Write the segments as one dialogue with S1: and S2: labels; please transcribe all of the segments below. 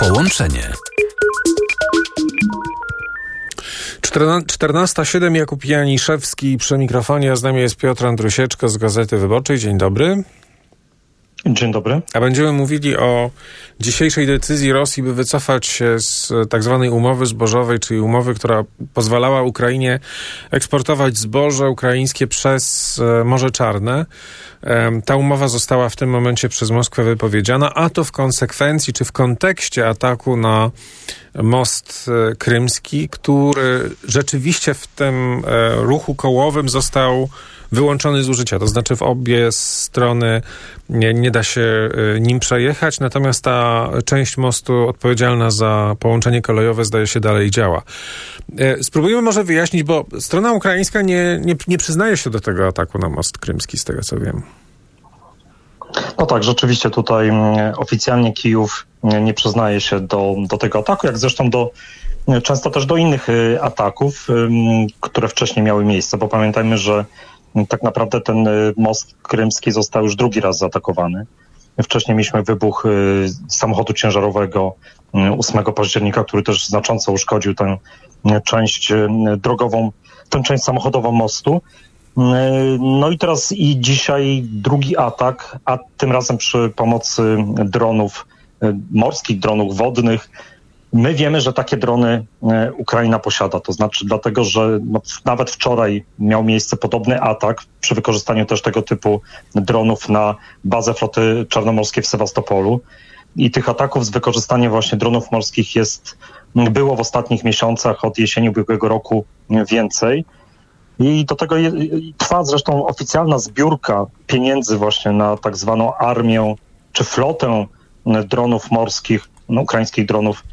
S1: Połączenie. 14.07 Jakub Janiszewski przy mikrofonie, a z nami jest Piotr Andrusieczko z Gazety Wyborczej. Dzień dobry.
S2: Dzień dobry.
S1: A będziemy mówili o dzisiejszej decyzji Rosji, by wycofać się z tak zwanej umowy zbożowej, czyli umowy, która pozwalała Ukrainie eksportować zboże ukraińskie przez e, Morze Czarne. Ta umowa została w tym momencie przez Moskwę wypowiedziana, a to w konsekwencji czy w kontekście ataku na most e, krymski, który rzeczywiście w tym e, ruchu kołowym został wyłączony z użycia. To znaczy w obie strony nie, nie da się e, nim przejechać, natomiast ta część mostu odpowiedzialna za połączenie kolejowe zdaje się dalej działa. Spróbujmy może wyjaśnić, bo strona ukraińska nie, nie, nie przyznaje się do tego ataku na most krymski, z tego co wiem.
S2: No tak, rzeczywiście tutaj mm, oficjalnie Kijów nie przyznaje się do, do tego ataku, jak zresztą do często też do innych y, ataków, które wcześniej miały miejsce, bo pamiętajmy, że tak naprawdę ten y, most krymski został już drugi raz zaatakowany. Wcześniej mieliśmy wybuch y, samochodu ciężarowego 8 października, który też znacząco uszkodził tę część drogową, tę część samochodową mostu. No i teraz i dzisiaj drugi atak, a tym razem przy pomocy dronów morskich, dronów wodnych. My wiemy, że takie drony e, Ukraina posiada. To znaczy, dlatego, że no, nawet wczoraj miał miejsce podobny atak przy wykorzystaniu też tego typu dronów na bazę floty czarnomorskiej w Sewastopolu. I tych ataków z wykorzystaniem właśnie dronów morskich jest, było w ostatnich miesiącach od jesieni ubiegłego roku więcej. I do tego trwa zresztą oficjalna zbiórka pieniędzy właśnie na tak zwaną armię czy flotę dronów morskich, no, ukraińskich dronów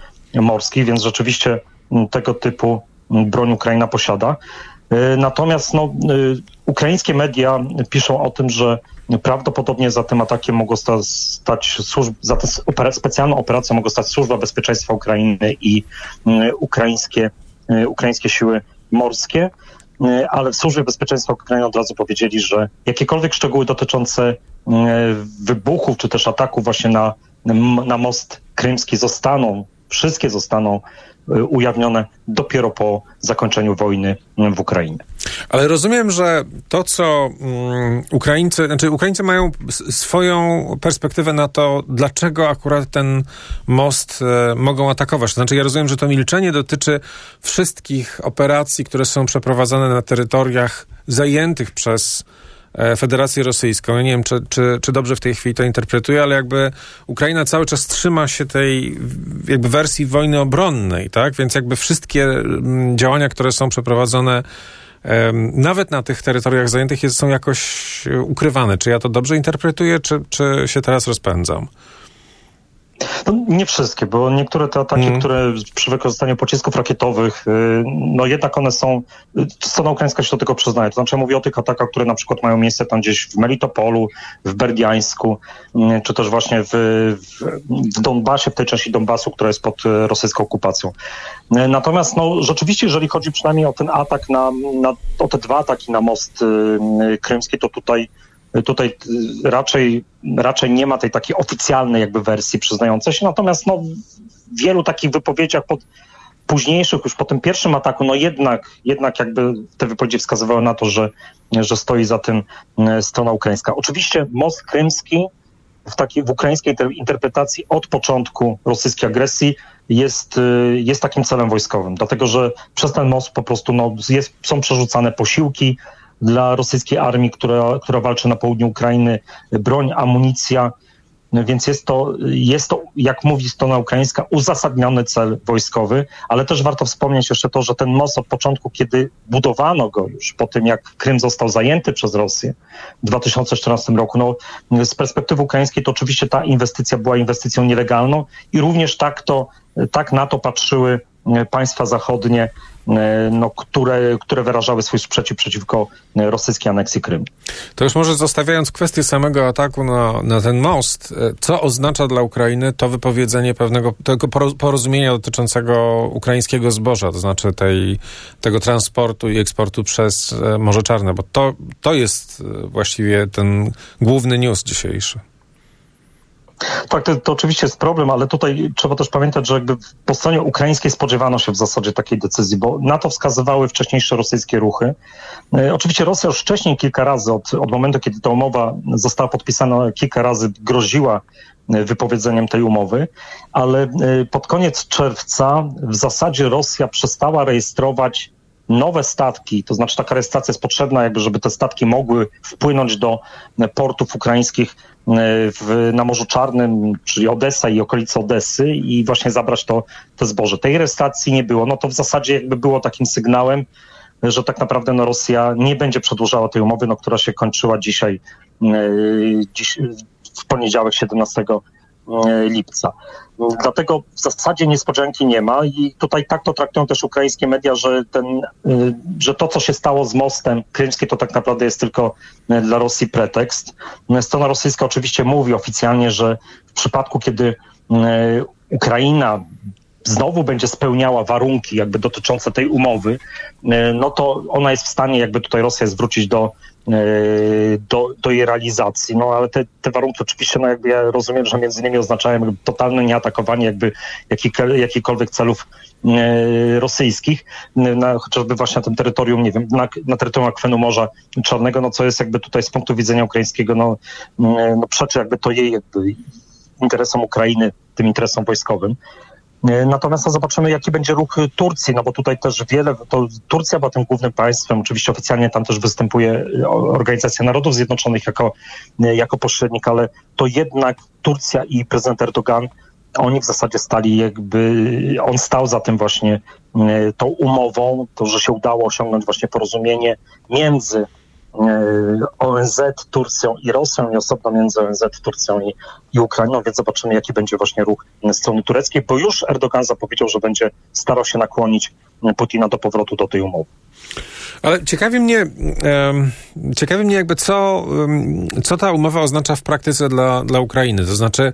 S2: morskich, więc rzeczywiście tego typu broń Ukraina posiada. E, natomiast no, e, ukraińskie media piszą o tym, że prawdopodobnie za tym atakiem mogło stać służb, za tę specjalną operacją mogło stać Służba Bezpieczeństwa Ukrainy i ukraińskie, e, ukraińskie siły morskie. Ale w Służbie Bezpieczeństwa Ukrainy od razu powiedzieli, że jakiekolwiek szczegóły dotyczące wybuchów czy też ataków właśnie na, na most krymski zostaną, wszystkie zostaną Y, ujawnione dopiero po zakończeniu wojny w Ukrainie.
S1: Ale rozumiem, że to, co um, Ukraińcy, znaczy Ukraińcy mają swoją perspektywę na to, dlaczego akurat ten most e, mogą atakować. Znaczy, ja rozumiem, że to milczenie dotyczy wszystkich operacji, które są przeprowadzane na terytoriach zajętych przez Federację Rosyjską. Ja nie wiem, czy, czy, czy dobrze w tej chwili to interpretuję, ale jakby Ukraina cały czas trzyma się tej jakby wersji wojny obronnej, tak? Więc jakby wszystkie mm, działania, które są przeprowadzone nawet na tych terytoriach zajętych są jakoś ukrywane. Czy ja to dobrze interpretuję, czy, czy się teraz rozpędzam?
S2: No, nie wszystkie, bo niektóre te ataki, mm. które przy wykorzystaniu pocisków rakietowych, y, no jednak one są, strona ukraińska się do tego przyznaje. To znaczy ja mówię o tych atakach, które na przykład mają miejsce tam gdzieś w Melitopolu, w Berdiańsku, y, czy też właśnie w, w Donbasie, w tej części Donbasu, która jest pod y, rosyjską okupacją. Natomiast no, rzeczywiście, jeżeli chodzi przynajmniej o ten atak na, na o te dwa ataki na most krymski, to tutaj Tutaj y, raczej, raczej nie ma tej takiej oficjalnej jakby wersji przyznającej się, natomiast no, w wielu takich wypowiedziach pod późniejszych, już po tym pierwszym ataku, no jednak, jednak jakby te wypowiedzi wskazywały na to, że, że stoi za tym y, strona ukraińska. Oczywiście most krymski w takiej w ukraińskiej interpretacji od początku rosyjskiej agresji jest, y, jest takim celem wojskowym, dlatego że przez ten most po prostu no, jest, są przerzucane posiłki, dla rosyjskiej armii, która, która walczy na południu Ukrainy, broń, amunicja. Więc jest to, jest to, jak mówi strona ukraińska, uzasadniony cel wojskowy, ale też warto wspomnieć jeszcze to, że ten most od początku, kiedy budowano go już po tym, jak Krym został zajęty przez Rosję w 2014 roku, no, z perspektywy ukraińskiej to oczywiście ta inwestycja była inwestycją nielegalną i również tak, to, tak na to patrzyły państwa zachodnie E, no, które, które wyrażały swój sprzeciw przeciwko e, rosyjskiej aneksji Krymu.
S1: To już może zostawiając kwestię samego ataku na, na ten most, e, co oznacza dla Ukrainy to wypowiedzenie pewnego tego porozumienia dotyczącego ukraińskiego zboża, to znaczy tej, tego transportu i eksportu przez Morze Czarne, bo to, to jest właściwie ten główny news dzisiejszy.
S2: Tak, to, to, oczywiście jest problem, ale tutaj trzeba też pamiętać, że jakby po stronie ukraińskiej spodziewano się w zasadzie takiej decyzji, bo na to wskazywały wcześniejsze rosyjskie ruchy. E, oczywiście Rosja już wcześniej kilka razy, od, od momentu, kiedy ta umowa została podpisana, kilka razy groziła e, wypowiedzeniem tej umowy, ale e, pod koniec czerwca w zasadzie Rosja przestała rejestrować nowe statki, to znaczy taka rejestracja jest potrzebna, jakby żeby te statki mogły wpłynąć do portów ukraińskich e, w, na Morzu Czarnym, czyli Odessa i okolice Odessy i właśnie zabrać to, to zboże. Tej rejestracji nie było. No to w zasadzie jakby było takim sygnałem, że tak naprawdę no, Rosja nie będzie przedłużała tej umowy, no, która się kończyła dzisiaj, e, dziś, w poniedziałek 17 E, lipca. Dlatego w zasadzie niespodzianki nie ma i tutaj tak to traktują też ukraińskie media, że, ten, e, że to, co się stało z mostem krymskim, to tak naprawdę jest tylko e, dla Rosji pretekst. Strona rosyjska oczywiście mówi oficjalnie, że w przypadku, kiedy Ukraina znowu będzie spełniała warunki jakby dotyczące tej umowy, no to ona jest w stanie jakby tutaj Rosja zwrócić do E, do, do jej realizacji. No ale te, te warunki oczywiście, no jakby ja rozumiem, że między innymi oznaczają totalne nieatakowanie jakby jakichkolwiek celów e, rosyjskich, na, chociażby właśnie na tym terytorium, nie wiem, na, na terytorium akwenu Morza Czarnego, no co jest jakby tutaj z punktu widzenia ukraińskiego, no, e, no przeczy jakby to jej jakby interesom Ukrainy, tym interesom wojskowym. E, natomiast no, zobaczymy, jaki będzie ruch Turcji, no bo tutaj też wiele, to Turcja była tym głównym państwem, oczywiście oficjalnie tam też występuje e, Organizacja Narodów Zjednoczonych jako, e, jako pośrednik, ale to jednak Turcja i prezydent Erdogan, oni w zasadzie stali jakby, on stał za tym właśnie tą umową, to, że się udało osiągnąć właśnie porozumienie między ONZ, Turcją i Rosją i osobno między ONZ, Turcją i, i Ukrainą, więc zobaczymy, jaki będzie właśnie ruch strony tureckiej, bo już Erdogan zapowiedział, że będzie starał się nakłonić Putina do powrotu do tej umowy.
S1: Ale ciekawi mnie, ciekawi mnie jakby co, co ta umowa oznacza w praktyce dla, dla Ukrainy. To znaczy,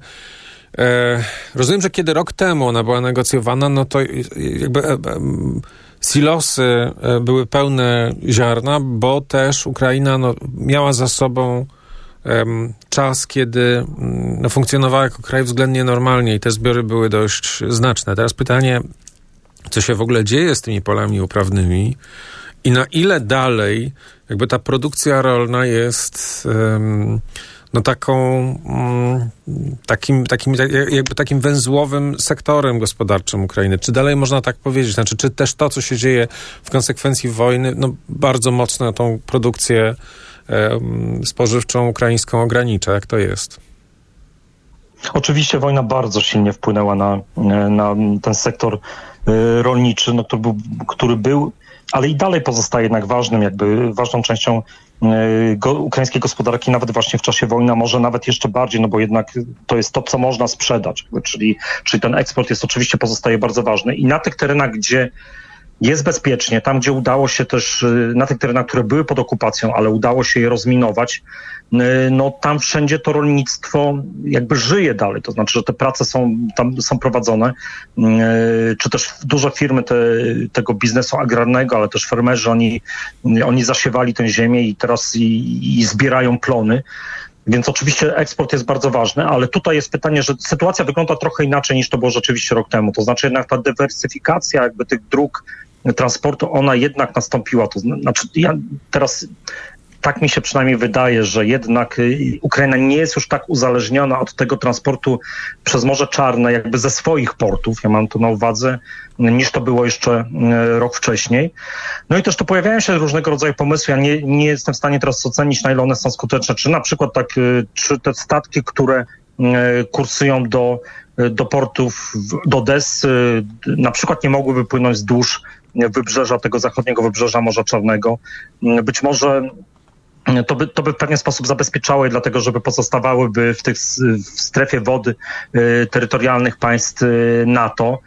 S1: e, rozumiem, że kiedy rok temu ona była negocjowana, no to jakby e, silosy e, były pełne ziarna, bo też Ukraina no, miała za sobą um, czas, kiedy mm, no, funkcjonowała jako kraj względnie normalnie i te zbiory były dość znaczne. Teraz pytanie, co się w ogóle dzieje z tymi polami uprawnymi i na ile dalej jakby ta produkcja rolna jest um, no taką, mm, takim, takim, jakby takim węzłowym sektorem gospodarczym Ukrainy. Czy dalej można tak powiedzieć? Znaczy, czy też to, co się dzieje w konsekwencji wojny, no bardzo mocno tą produkcję spożywczą ukraińską ogranicza? Jak to jest?
S2: Oczywiście wojna bardzo silnie wpłynęła na, na ten sektor e, rolniczy, no, który, był, który był ale i dalej pozostaje jednak ważnym, jakby ważną częścią e, go, ukraińskiej gospodarki, nawet właśnie w czasie wojny, może nawet jeszcze bardziej, no bo jednak to jest to, co można sprzedać, czyli, czyli ten eksport jest oczywiście pozostaje bardzo ważny. I na tych terenach, gdzie jest bezpiecznie, tam gdzie udało się też, y, na tych terenach, które były pod okupacją, ale udało się je rozminować, y, no tam wszędzie to rolnictwo jakby żyje dalej, to znaczy, że te prace są tam są prowadzone, y, czy też duże firmy te, tego biznesu agrarnego, ale też fermerzy, oni, oni zasiewali tę ziemię i teraz i, i zbierają plony. Więc oczywiście eksport jest bardzo ważny, ale tutaj jest pytanie, że sytuacja wygląda trochę inaczej niż to było rzeczywiście rok temu. To znaczy jednak ta dywersyfikacja jakby tych dróg transportu, ona jednak nastąpiła. To znaczy, ja teraz tak mi się przynajmniej wydaje, że jednak y, Ukraina nie jest już tak uzależniona od tego transportu przez Morze Czarne, jakby ze swoich portów, ja mam to na uwadze, niż to było jeszcze y, rok wcześniej. No i też tu pojawiają się różnego rodzaju pomysły. Ja nie, nie jestem w stanie teraz ocenić, na ile one są skuteczne. Czy na przykład tak, y, czy te statki, które kursują do, do portów, do Odessy, na przykład nie mogłyby płynąć wzdłuż wybrzeża, tego zachodniego wybrzeża Morza Czarnego. Być może to by, to by w pewien sposób zabezpieczało je, dlatego żeby pozostawałyby w, tych, w strefie wody y, terytorialnych państw y, NATO.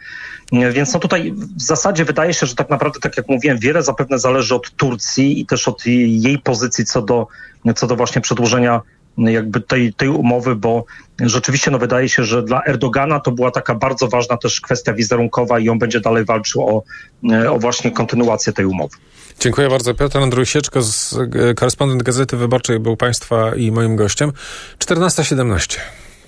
S2: Więc no tutaj w zasadzie wydaje się, że tak naprawdę, tak jak mówiłem, wiele zapewne zależy od Turcji i też od jej pozycji co do, co do właśnie przedłużenia jakby tej, tej umowy, bo rzeczywiście no, wydaje się, że dla Erdogana to była taka bardzo ważna też kwestia wizerunkowa i on będzie dalej walczył o, o właśnie kontynuację tej umowy.
S1: Dziękuję bardzo. Piotr Andrusieczko, z, korespondent Gazety Wyborczej był Państwa i moim gościem. 14.17.